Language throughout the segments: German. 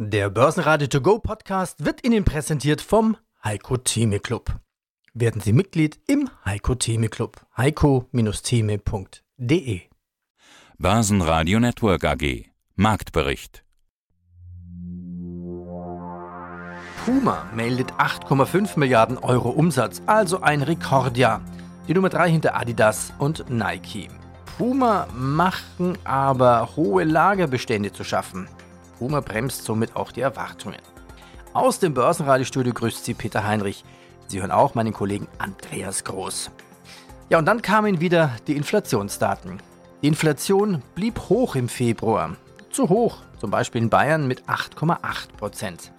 Der Börsenradio To Go Podcast wird Ihnen präsentiert vom Heiko Theme Club. Werden Sie Mitglied im Heiko Theme Club. heiko-theme.de Börsenradio Network AG Marktbericht Puma meldet 8,5 Milliarden Euro Umsatz, also ein Rekordjahr. Die Nummer 3 hinter Adidas und Nike. Puma machen aber hohe Lagerbestände zu schaffen. Puma bremst somit auch die Erwartungen. Aus dem Börsenradiostudio grüßt Sie Peter Heinrich. Sie hören auch meinen Kollegen Andreas Groß. Ja, und dann kamen wieder die Inflationsdaten. Die Inflation blieb hoch im Februar. Zu hoch, zum Beispiel in Bayern mit 8,8 Prozent.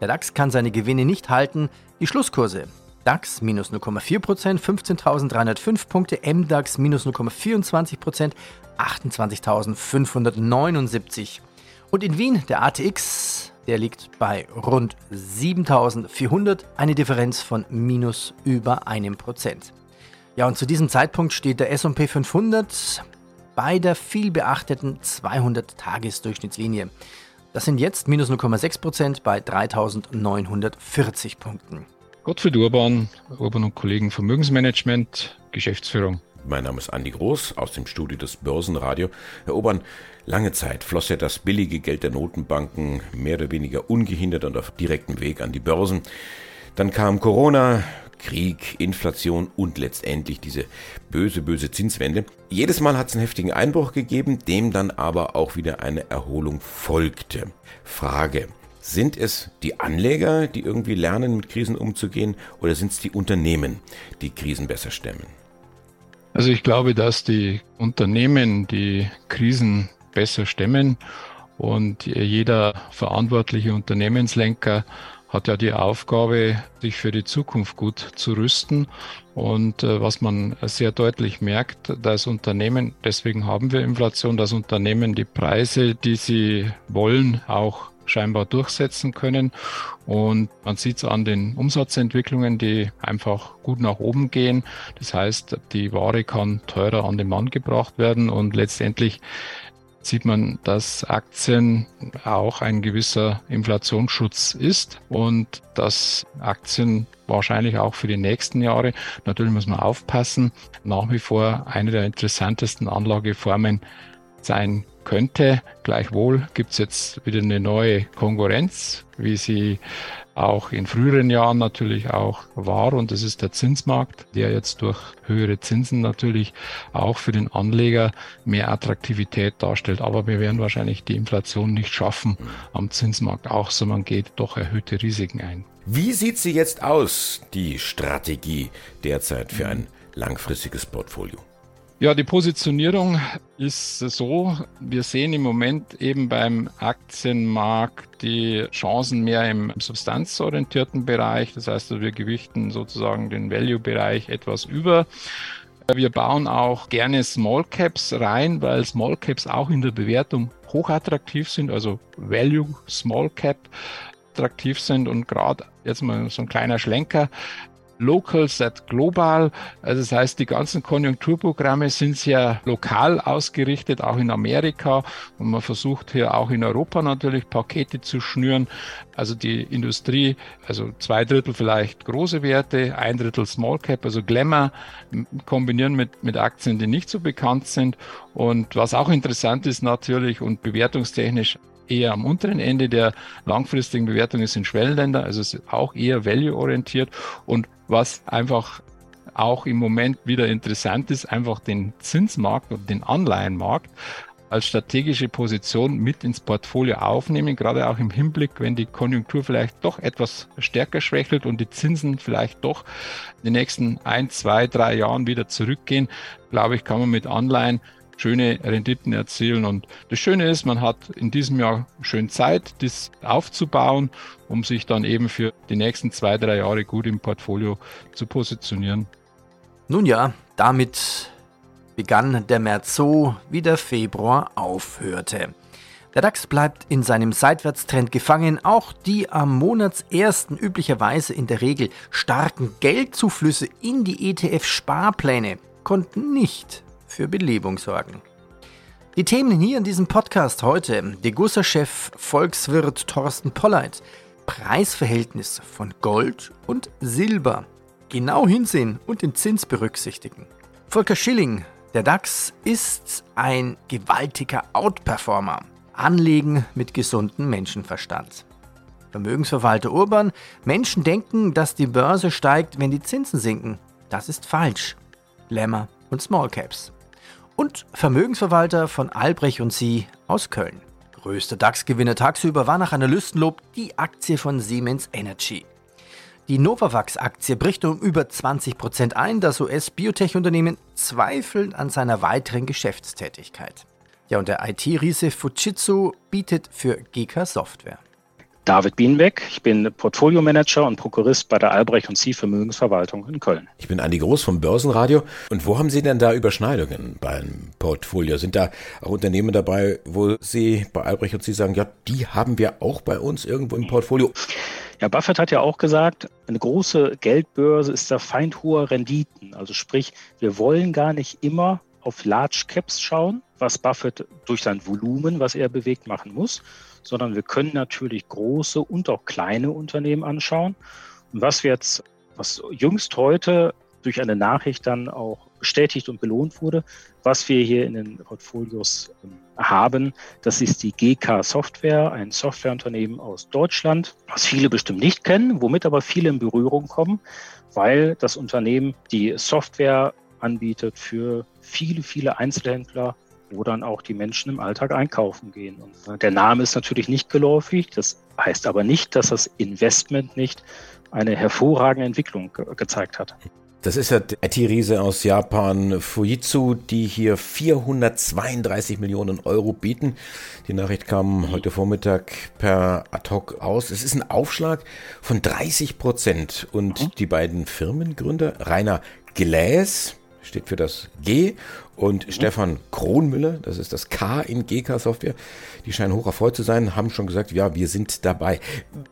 Der DAX kann seine Gewinne nicht halten. Die Schlusskurse. DAX minus 0,4 Prozent, 15.305 Punkte, MDAX minus 0,24 Prozent, 28.579. Und in Wien der ATX, der liegt bei rund 7400, eine Differenz von minus über einem Prozent. Ja, und zu diesem Zeitpunkt steht der S&P 500 bei der viel beachteten 200-Tages-Durchschnittslinie. Das sind jetzt minus 0,6 Prozent bei 3.940 Punkten. Gottfried Urban, Urban und Kollegen Vermögensmanagement, Geschäftsführung. Mein Name ist Andi Groß aus dem Studio des Börsenradio. Herr Obern, lange Zeit floss ja das billige Geld der Notenbanken mehr oder weniger ungehindert und auf direktem Weg an die Börsen. Dann kam Corona, Krieg, Inflation und letztendlich diese böse, böse Zinswende. Jedes Mal hat es einen heftigen Einbruch gegeben, dem dann aber auch wieder eine Erholung folgte. Frage. Sind es die Anleger, die irgendwie lernen, mit Krisen umzugehen, oder sind es die Unternehmen, die Krisen besser stemmen? Also ich glaube, dass die Unternehmen die Krisen besser stemmen und jeder verantwortliche Unternehmenslenker hat ja die Aufgabe, sich für die Zukunft gut zu rüsten. Und äh, was man sehr deutlich merkt, dass Unternehmen, deswegen haben wir Inflation, dass Unternehmen die Preise, die sie wollen, auch scheinbar durchsetzen können. Und man sieht es an den Umsatzentwicklungen, die einfach gut nach oben gehen. Das heißt, die Ware kann teurer an den Mann gebracht werden und letztendlich sieht man, dass Aktien auch ein gewisser Inflationsschutz ist und dass Aktien wahrscheinlich auch für die nächsten Jahre, natürlich muss man aufpassen, nach wie vor eine der interessantesten Anlageformen sein könnte. Gleichwohl gibt es jetzt wieder eine neue Konkurrenz, wie sie auch in früheren Jahren natürlich auch war. Und das ist der Zinsmarkt, der jetzt durch höhere Zinsen natürlich auch für den Anleger mehr Attraktivität darstellt. Aber wir werden wahrscheinlich die Inflation nicht schaffen am Zinsmarkt auch, sondern geht doch erhöhte Risiken ein. Wie sieht sie jetzt aus, die Strategie derzeit für ein langfristiges Portfolio? Ja, die Positionierung ist so, wir sehen im Moment eben beim Aktienmarkt die Chancen mehr im substanzorientierten Bereich. Das heißt, wir gewichten sozusagen den Value-Bereich etwas über. Wir bauen auch gerne Small Caps rein, weil Small Caps auch in der Bewertung hochattraktiv sind, also Value Small Cap attraktiv sind und gerade jetzt mal so ein kleiner Schlenker. Local set global. Also das heißt, die ganzen Konjunkturprogramme sind sehr lokal ausgerichtet, auch in Amerika. Und man versucht hier auch in Europa natürlich Pakete zu schnüren. Also die Industrie, also zwei Drittel vielleicht große Werte, ein Drittel Small Cap, also Glamour kombinieren mit, mit Aktien, die nicht so bekannt sind. Und was auch interessant ist natürlich und bewertungstechnisch eher am unteren Ende der langfristigen Bewertung ist in Schwellenländer, also ist auch eher value-orientiert. Und was einfach auch im Moment wieder interessant ist, einfach den Zinsmarkt und den Anleihenmarkt als strategische Position mit ins Portfolio aufnehmen, gerade auch im Hinblick, wenn die Konjunktur vielleicht doch etwas stärker schwächelt und die Zinsen vielleicht doch in den nächsten ein, zwei, drei Jahren wieder zurückgehen, glaube ich, kann man mit Anleihen schöne Renditen erzielen. Und das Schöne ist, man hat in diesem Jahr schön Zeit, das aufzubauen, um sich dann eben für die nächsten zwei, drei Jahre gut im Portfolio zu positionieren. Nun ja, damit begann der März so, wie der Februar aufhörte. Der DAX bleibt in seinem Seitwärtstrend gefangen. Auch die am Monatsersten üblicherweise in der Regel starken Geldzuflüsse in die ETF-Sparpläne konnten nicht für Belebung sorgen. Die Themen hier in diesem Podcast heute: Degussa-Chef Volkswirt Thorsten Polleit, Preisverhältnis von Gold und Silber. Genau hinsehen und den Zins berücksichtigen. Volker Schilling, der DAX ist ein gewaltiger Outperformer. Anlegen mit gesundem Menschenverstand. Vermögensverwalter Urban, Menschen denken, dass die Börse steigt, wenn die Zinsen sinken. Das ist falsch. Lämmer und Small Caps. Und Vermögensverwalter von Albrecht und Sie aus Köln. Größter DAX-Gewinner tagsüber war nach Analystenlob die Aktie von Siemens Energy. Die Novavax-Aktie bricht um über 20% ein. Das US-Biotech-Unternehmen zweifelt an seiner weiteren Geschäftstätigkeit. Ja, und der IT-Riese Fujitsu bietet für GK Software. David Bienbeck, ich bin Portfolio-Manager und Prokurist bei der Albrecht und Sie Vermögensverwaltung in Köln. Ich bin Andi Groß vom Börsenradio. Und wo haben Sie denn da Überschneidungen beim Portfolio? Sind da auch Unternehmen dabei, wo Sie bei Albrecht und Sie sagen, ja, die haben wir auch bei uns irgendwo im Portfolio? Ja, Buffett hat ja auch gesagt, eine große Geldbörse ist der Feind hoher Renditen. Also sprich, wir wollen gar nicht immer auf Large Caps schauen, was Buffett durch sein Volumen, was er bewegt, machen muss, sondern wir können natürlich große und auch kleine Unternehmen anschauen. Und was wir jetzt, was jüngst heute durch eine Nachricht dann auch bestätigt und belohnt wurde, was wir hier in den Portfolios ähm, haben, das ist die GK Software, ein Softwareunternehmen aus Deutschland, was viele bestimmt nicht kennen, womit aber viele in Berührung kommen, weil das Unternehmen die Software anbietet für viele, viele Einzelhändler, wo dann auch die Menschen im Alltag einkaufen gehen. Und der Name ist natürlich nicht geläufig. Das heißt aber nicht, dass das Investment nicht eine hervorragende Entwicklung ge gezeigt hat. Das ist ja der IT-Riese aus Japan, Fujitsu, die hier 432 Millionen Euro bieten. Die Nachricht kam heute Vormittag per ad hoc aus. Es ist ein Aufschlag von 30 Prozent. Und mhm. die beiden Firmengründer, Rainer Gläs, steht für das G und mhm. Stefan Kronmüller, das ist das K in GK Software, die scheinen hoch erfreut zu sein, haben schon gesagt, ja, wir sind dabei.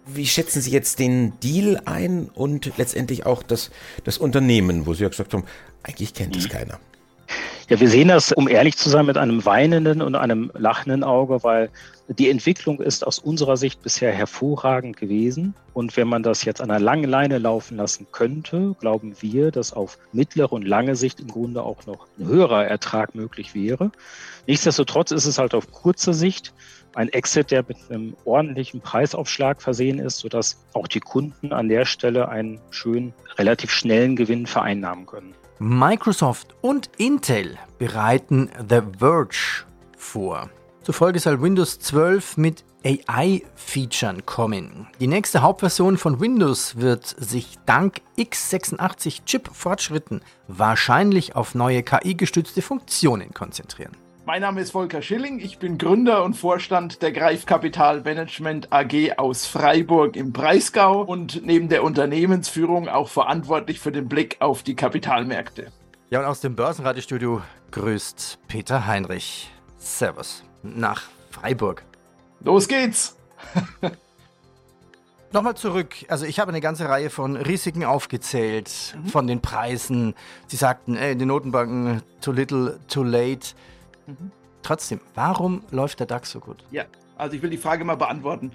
Wie schätzen Sie jetzt den Deal ein und letztendlich auch das, das Unternehmen, wo Sie ja gesagt haben, eigentlich kennt es mhm. keiner? Ja, wir sehen das, um ehrlich zu sein, mit einem weinenden und einem lachenden Auge, weil die Entwicklung ist aus unserer Sicht bisher hervorragend gewesen. Und wenn man das jetzt an einer langen Leine laufen lassen könnte, glauben wir, dass auf mittlere und lange Sicht im Grunde auch noch ein höherer Ertrag möglich wäre. Nichtsdestotrotz ist es halt auf kurze Sicht ein Exit, der mit einem ordentlichen Preisaufschlag versehen ist, sodass auch die Kunden an der Stelle einen schönen, relativ schnellen Gewinn vereinnahmen können. Microsoft und Intel bereiten The Verge vor. Zufolge soll Windows 12 mit AI-Features kommen. Die nächste Hauptversion von Windows wird sich dank x86-Chip-Fortschritten wahrscheinlich auf neue KI-gestützte Funktionen konzentrieren. Mein Name ist Volker Schilling, ich bin Gründer und Vorstand der Greif Kapital Management AG aus Freiburg im Breisgau und neben der Unternehmensführung auch verantwortlich für den Blick auf die Kapitalmärkte. Ja, und aus dem Börsenradiostudio grüßt Peter Heinrich. Servus nach Freiburg. Los geht's! Nochmal zurück. Also ich habe eine ganze Reihe von Risiken aufgezählt, mhm. von den Preisen. Sie sagten, ey, die Notenbanken, too little, too late. Mhm. Trotzdem, warum läuft der DAX so gut? Ja, also ich will die Frage mal beantworten.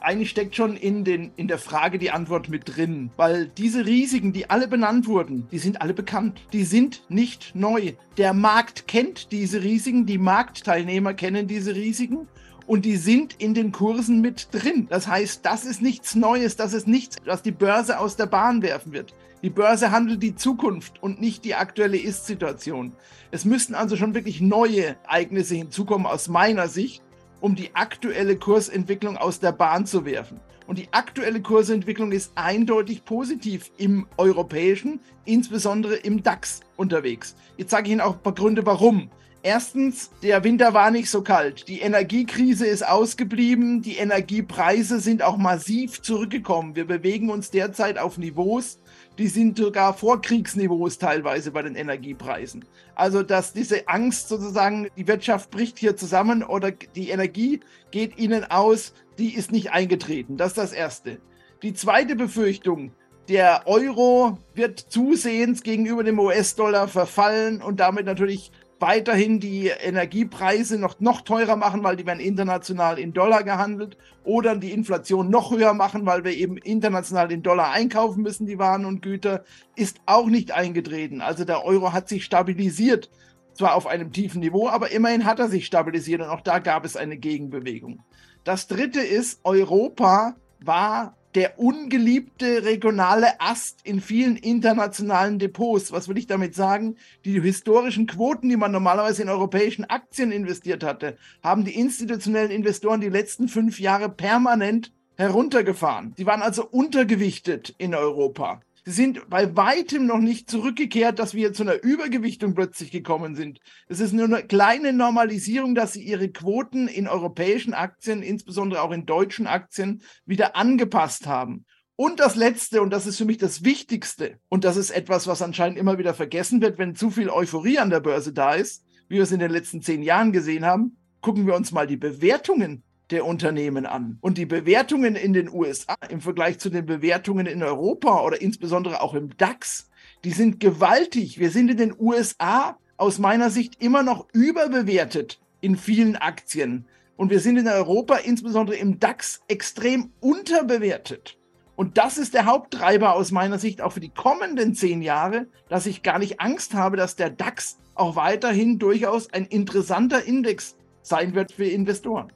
Eigentlich steckt schon in, den, in der Frage die Antwort mit drin, weil diese Risiken, die alle benannt wurden, die sind alle bekannt. Die sind nicht neu. Der Markt kennt diese Risiken, die Marktteilnehmer kennen diese Risiken und die sind in den Kursen mit drin. Das heißt, das ist nichts Neues, das ist nichts, was die Börse aus der Bahn werfen wird. Die Börse handelt die Zukunft und nicht die aktuelle Ist-Situation. Es müssten also schon wirklich neue Ereignisse hinzukommen aus meiner Sicht, um die aktuelle Kursentwicklung aus der Bahn zu werfen. Und die aktuelle Kursentwicklung ist eindeutig positiv im europäischen, insbesondere im DAX unterwegs. Jetzt sage ich Ihnen auch ein paar Gründe, warum. Erstens, der Winter war nicht so kalt. Die Energiekrise ist ausgeblieben. Die Energiepreise sind auch massiv zurückgekommen. Wir bewegen uns derzeit auf Niveaus, die sind sogar Vorkriegsniveaus teilweise bei den Energiepreisen. Also, dass diese Angst sozusagen, die Wirtschaft bricht hier zusammen oder die Energie geht ihnen aus, die ist nicht eingetreten. Das ist das Erste. Die zweite Befürchtung, der Euro wird zusehends gegenüber dem US-Dollar verfallen und damit natürlich weiterhin die Energiepreise noch, noch teurer machen, weil die werden international in Dollar gehandelt oder die Inflation noch höher machen, weil wir eben international in Dollar einkaufen müssen, die Waren und Güter, ist auch nicht eingetreten. Also der Euro hat sich stabilisiert, zwar auf einem tiefen Niveau, aber immerhin hat er sich stabilisiert und auch da gab es eine Gegenbewegung. Das dritte ist, Europa war der ungeliebte regionale Ast in vielen internationalen Depots. Was will ich damit sagen? Die historischen Quoten, die man normalerweise in europäischen Aktien investiert hatte, haben die institutionellen Investoren die letzten fünf Jahre permanent heruntergefahren. Sie waren also untergewichtet in Europa. Sie sind bei weitem noch nicht zurückgekehrt, dass wir zu einer Übergewichtung plötzlich gekommen sind. Es ist nur eine kleine Normalisierung, dass sie ihre Quoten in europäischen Aktien, insbesondere auch in deutschen Aktien, wieder angepasst haben. Und das Letzte, und das ist für mich das Wichtigste, und das ist etwas, was anscheinend immer wieder vergessen wird, wenn zu viel Euphorie an der Börse da ist, wie wir es in den letzten zehn Jahren gesehen haben, gucken wir uns mal die Bewertungen der Unternehmen an. Und die Bewertungen in den USA im Vergleich zu den Bewertungen in Europa oder insbesondere auch im DAX, die sind gewaltig. Wir sind in den USA aus meiner Sicht immer noch überbewertet in vielen Aktien. Und wir sind in Europa, insbesondere im DAX, extrem unterbewertet. Und das ist der Haupttreiber aus meiner Sicht auch für die kommenden zehn Jahre, dass ich gar nicht Angst habe, dass der DAX auch weiterhin durchaus ein interessanter Index sein wird für Investoren.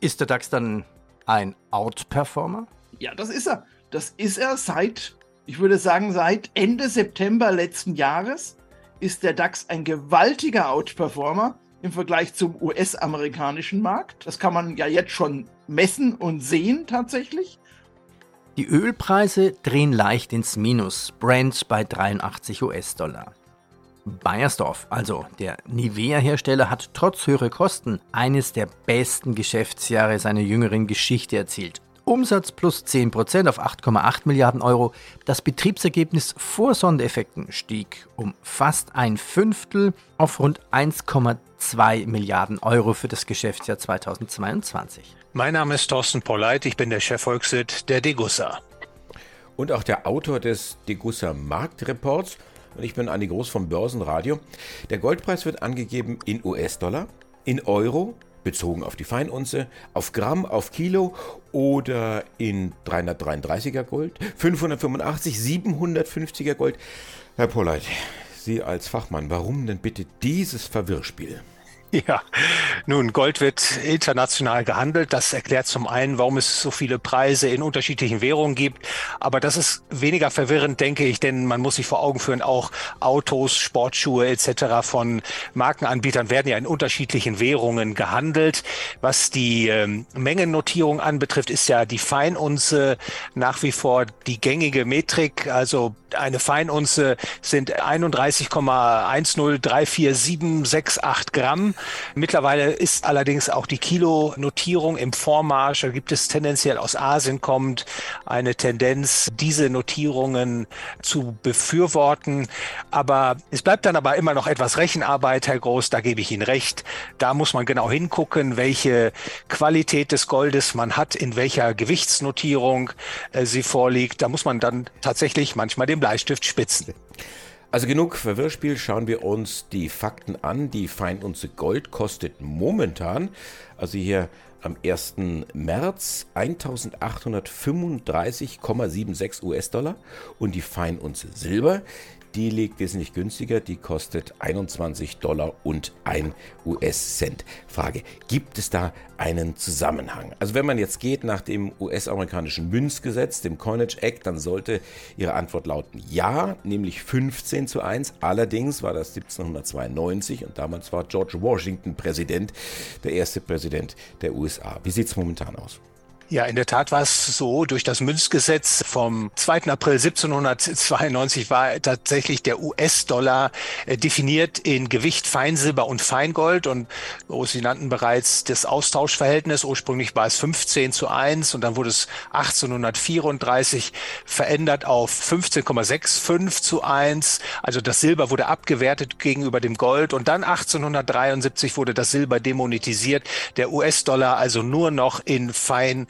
Ist der DAX dann ein Outperformer? Ja, das ist er. Das ist er seit, ich würde sagen, seit Ende September letzten Jahres ist der DAX ein gewaltiger Outperformer im Vergleich zum US-amerikanischen Markt. Das kann man ja jetzt schon messen und sehen tatsächlich. Die Ölpreise drehen leicht ins Minus. Brent bei 83 US-Dollar. Bayersdorf, also der Nivea-Hersteller, hat trotz höherer Kosten eines der besten Geschäftsjahre seiner jüngeren Geschichte erzielt. Umsatz plus 10% auf 8,8 Milliarden Euro. Das Betriebsergebnis vor Sondereffekten stieg um fast ein Fünftel auf rund 1,2 Milliarden Euro für das Geschäftsjahr 2022. Mein Name ist Thorsten Polleit, ich bin der Chefvolkswirt der Degussa. Und auch der Autor des Degussa Marktreports und ich bin Andi Groß vom Börsenradio. Der Goldpreis wird angegeben in US-Dollar, in Euro, bezogen auf die Feinunze, auf Gramm, auf Kilo oder in 333er Gold, 585, 750er Gold. Herr Polleit, Sie als Fachmann, warum denn bitte dieses Verwirrspiel? Ja, nun, Gold wird international gehandelt. Das erklärt zum einen, warum es so viele Preise in unterschiedlichen Währungen gibt. Aber das ist weniger verwirrend, denke ich, denn man muss sich vor Augen führen, auch Autos, Sportschuhe etc. von Markenanbietern werden ja in unterschiedlichen Währungen gehandelt. Was die ähm, Mengennotierung anbetrifft, ist ja die Feinunze nach wie vor die gängige Metrik. Also eine Feinunze sind 31,1034768 Gramm. Mittlerweile ist allerdings auch die Kilo-Notierung im Vormarsch. Da gibt es tendenziell aus Asien kommt eine Tendenz, diese Notierungen zu befürworten. Aber es bleibt dann aber immer noch etwas Rechenarbeit, Herr Groß, da gebe ich Ihnen recht. Da muss man genau hingucken, welche Qualität des Goldes man hat, in welcher Gewichtsnotierung äh, sie vorliegt. Da muss man dann tatsächlich manchmal den Bleistift spitzen. Also genug Verwirrspiel, schauen wir uns die Fakten an. Die Feinunze Gold kostet momentan, also hier am 1. März 1835,76 US-Dollar und die Feinunze Silber, die liegt wesentlich günstiger, die kostet 21 Dollar und 1 US-Cent. Frage, gibt es da einen Zusammenhang? Also wenn man jetzt geht nach dem US-amerikanischen Münzgesetz, dem Coinage Act, dann sollte Ihre Antwort lauten ja, nämlich 15 zu 1. Allerdings war das 1792 und damals war George Washington Präsident, der erste Präsident der USA. Wie sieht es momentan aus? Ja, in der Tat war es so, durch das Münzgesetz vom 2. April 1792 war tatsächlich der US-Dollar äh, definiert in Gewicht Feinsilber und Feingold und Sie nannten bereits das Austauschverhältnis. Ursprünglich war es 15 zu 1 und dann wurde es 1834 verändert auf 15,65 zu 1. Also das Silber wurde abgewertet gegenüber dem Gold und dann 1873 wurde das Silber demonetisiert. Der US-Dollar also nur noch in Fein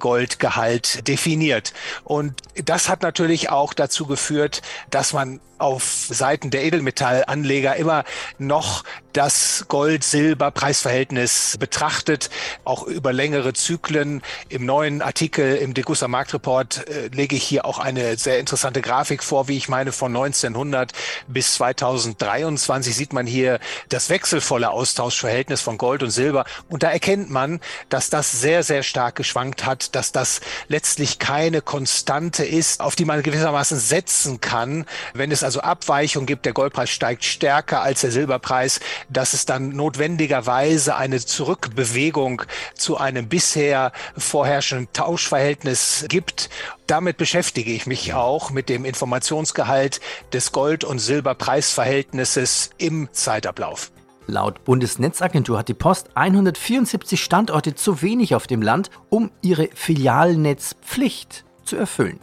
Goldgehalt definiert. Und das hat natürlich auch dazu geführt, dass man auf Seiten der Edelmetallanleger immer noch das Gold-Silber-Preisverhältnis betrachtet, auch über längere Zyklen. Im neuen Artikel im Degussa Marktreport äh, lege ich hier auch eine sehr interessante Grafik vor, wie ich meine, von 1900 bis 2023 sieht man hier das wechselvolle Austauschverhältnis von Gold und Silber. Und da erkennt man, dass das sehr, sehr stark geschwankt hat, dass das letztlich keine Konstante ist, auf die man gewissermaßen setzen kann, wenn es also Abweichungen gibt, der Goldpreis steigt stärker als der Silberpreis, dass es dann notwendigerweise eine Zurückbewegung zu einem bisher vorherrschenden Tauschverhältnis gibt. Damit beschäftige ich mich auch mit dem Informationsgehalt des Gold- und Silberpreisverhältnisses im Zeitablauf. Laut Bundesnetzagentur hat die Post 174 Standorte zu wenig auf dem Land, um ihre Filialnetzpflicht zu erfüllen.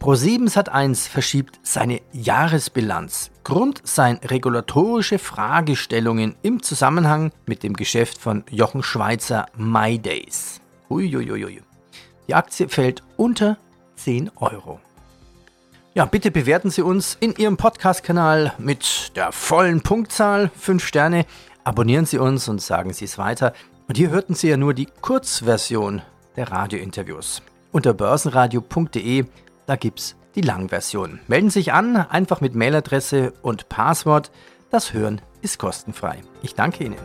Pro7 Sat1 verschiebt seine Jahresbilanz. Grund seien regulatorische Fragestellungen im Zusammenhang mit dem Geschäft von Jochen Schweizer MyDays. Uiuiui. Die Aktie fällt unter 10 Euro. Ja, bitte bewerten Sie uns in Ihrem Podcast-Kanal mit der vollen Punktzahl 5 Sterne. Abonnieren Sie uns und sagen Sie es weiter. Und hier hörten Sie ja nur die Kurzversion der Radiointerviews. Unter börsenradio.de da gibt's die Langversion. Melden Sie sich an, einfach mit Mailadresse und Passwort. Das Hören ist kostenfrei. Ich danke Ihnen.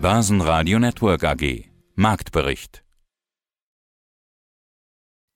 Börsenradio Network AG Marktbericht